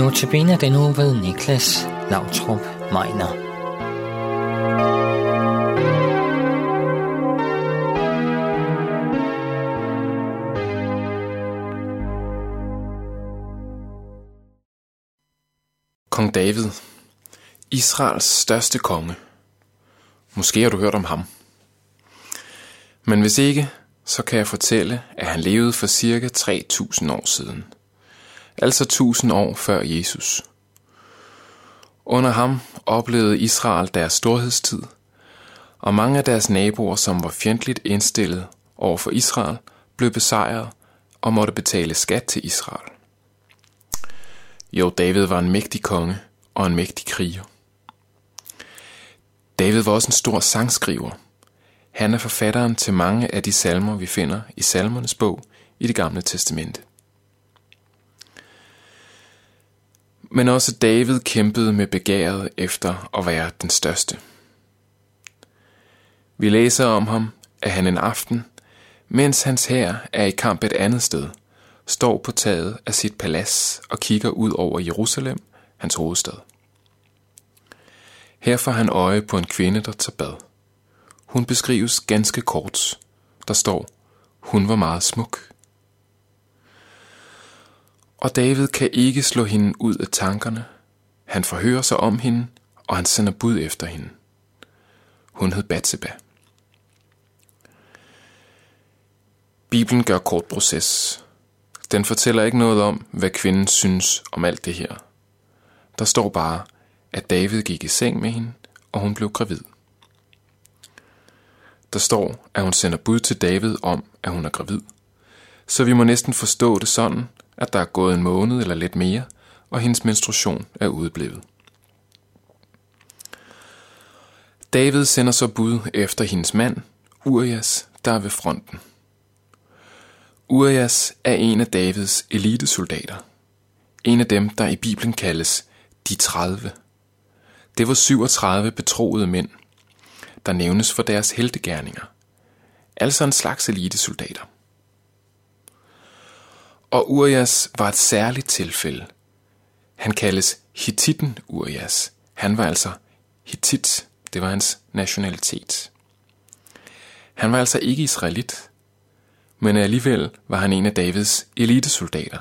Notabene den nu ved Niklas Lautrup Meiner. Kong David, Israels største konge. Måske har du hørt om ham. Men hvis ikke, så kan jeg fortælle, at han levede for cirka 3000 år siden. Altså 1000 år før Jesus. Under ham oplevede Israel deres storhedstid, og mange af deres naboer, som var fjendtligt indstillet over for Israel, blev besejret og måtte betale skat til Israel. Jo, David var en mægtig konge og en mægtig kriger. David var også en stor sangskriver. Han er forfatteren til mange af de salmer, vi finder i salmernes bog i det gamle testamente. Men også David kæmpede med begæret efter at være den største. Vi læser om ham, at han en aften, mens hans hær er i kamp et andet sted, står på taget af sit palads og kigger ud over Jerusalem, hans hovedstad. Her får han øje på en kvinde, der tager bad. Hun beskrives ganske kort. Der står, hun var meget smuk. Og David kan ikke slå hende ud af tankerne. Han forhører sig om hende, og han sender bud efter hende. Hun hed Batseba. Bibelen gør kort proces. Den fortæller ikke noget om, hvad kvinden synes om alt det her. Der står bare, at David gik i seng med hende, og hun blev gravid. Der står, at hun sender bud til David om, at hun er gravid. Så vi må næsten forstå det sådan, at der er gået en måned eller lidt mere, og hendes menstruation er udeblevet. David sender så bud efter hendes mand, Urias, der er ved fronten. Urias er en af Davids elitesoldater. En af dem, der i Bibelen kaldes de 30. Det var 37 betroede mænd, der nævnes for deres heltegærninger. Altså en slags elitesoldater. Og Urias var et særligt tilfælde. Han kaldes Hittiten Urias. Han var altså Hittit. Det var hans nationalitet. Han var altså ikke israelit, men alligevel var han en af Davids elitesoldater.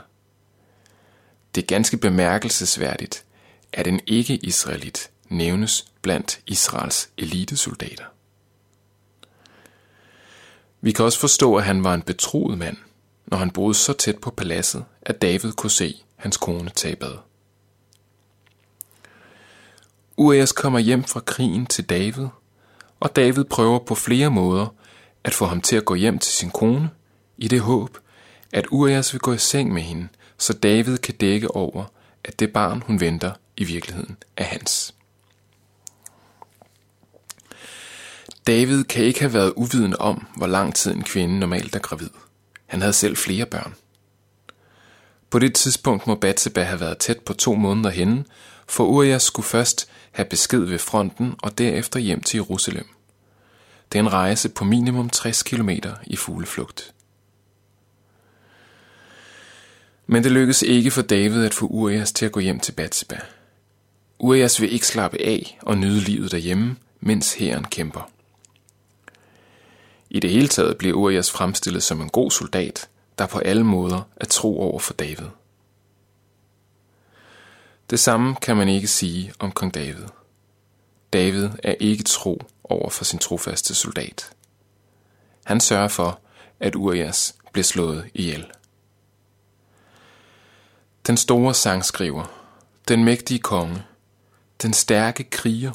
Det er ganske bemærkelsesværdigt, at en ikke-israelit nævnes blandt Israels elitesoldater. Vi kan også forstå, at han var en betroet mand, når han boede så tæt på paladset, at David kunne se hans kone tage bad. Urias kommer hjem fra krigen til David, og David prøver på flere måder at få ham til at gå hjem til sin kone, i det håb, at Urias vil gå i seng med hende, så David kan dække over, at det barn, hun venter, i virkeligheden er hans. David kan ikke have været uviden om, hvor lang tid en kvinde normalt er gravid. Han havde selv flere børn. På det tidspunkt må Batseba have været tæt på to måneder henne, for Urias skulle først have besked ved fronten og derefter hjem til Jerusalem. Det er en rejse på minimum 60 km i fugleflugt. Men det lykkedes ikke for David at få Urias til at gå hjem til Batseba. Urias vil ikke slappe af og nyde livet derhjemme, mens hæren kæmper. I det hele taget bliver Urias fremstillet som en god soldat, der på alle måder er tro over for David. Det samme kan man ikke sige om kong David. David er ikke tro over for sin trofaste soldat. Han sørger for, at Urias bliver slået ihjel. Den store sangskriver, den mægtige konge, den stærke kriger,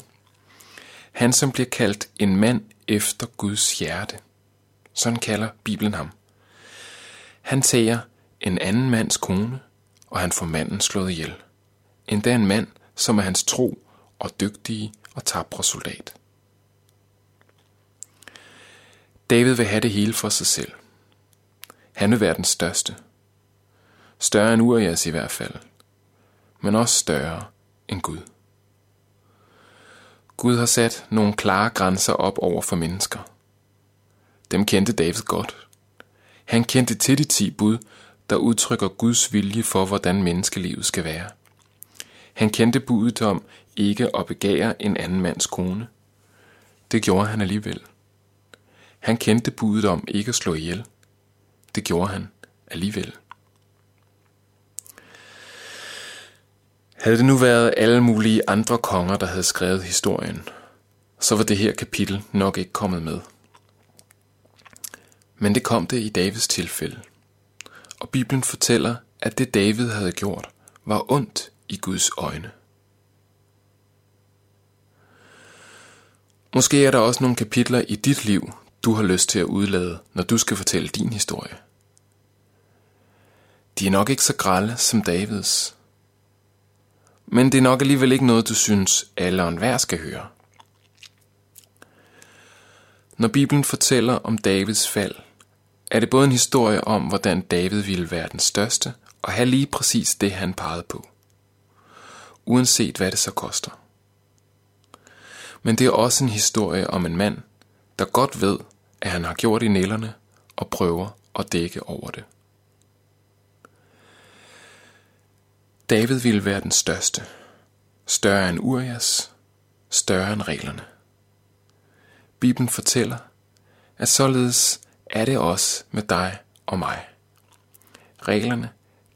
han som bliver kaldt en mand efter Guds hjerte. Sådan kalder Bibelen ham. Han tager en anden mands kone, og han får manden slået ihjel. Endda en mand, som er hans tro og dygtige og tabre soldat. David vil have det hele for sig selv. Han vil være den største. Større end Urias i hvert fald. Men også større end Gud. Gud har sat nogle klare grænser op over for mennesker. Dem kendte David godt. Han kendte til de ti bud, der udtrykker Guds vilje for, hvordan menneskelivet skal være. Han kendte budet om ikke at begære en anden mands kone. Det gjorde han alligevel. Han kendte budet om ikke at slå ihjel. Det gjorde han alligevel. Havde det nu været alle mulige andre konger, der havde skrevet historien, så var det her kapitel nok ikke kommet med. Men det kom det i Davids tilfælde. Og Bibelen fortæller, at det David havde gjort, var ondt i Guds øjne. Måske er der også nogle kapitler i dit liv, du har lyst til at udlade, når du skal fortælle din historie. De er nok ikke så grælde som Davids. Men det er nok alligevel ikke noget, du synes, alle og enhver skal høre. Når Bibelen fortæller om Davids fald, er det både en historie om, hvordan David ville være den største, og have lige præcis det, han pegede på. Uanset hvad det så koster. Men det er også en historie om en mand, der godt ved, at han har gjort i nælderne, og prøver at dække over det. David ville være den største. Større end Urias, større end reglerne. Bibelen fortæller, at således er det også med dig og mig. Reglerne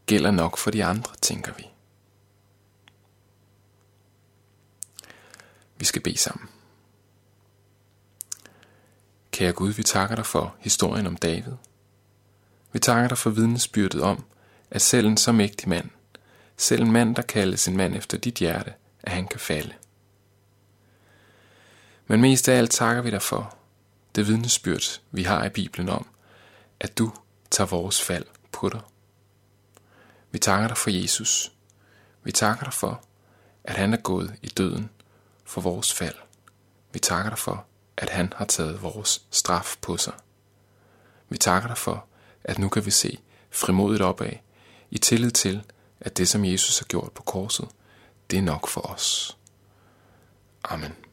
gælder nok for de andre, tænker vi. Vi skal bede sammen. Kære Gud, vi takker dig for historien om David. Vi takker dig for vidnesbyrdet om, at selv en så mægtig mand, selv en mand, der kaldes en mand efter dit hjerte, at han kan falde. Men mest af alt takker vi dig for det vidnesbyrd, vi har i Bibelen om, at du tager vores fald på dig. Vi takker dig for Jesus. Vi takker dig for, at han er gået i døden for vores fald. Vi takker dig for, at han har taget vores straf på sig. Vi takker dig for, at nu kan vi se frimodigt opad, i tillid til, at det som Jesus har gjort på korset, det er nok for os. Amen.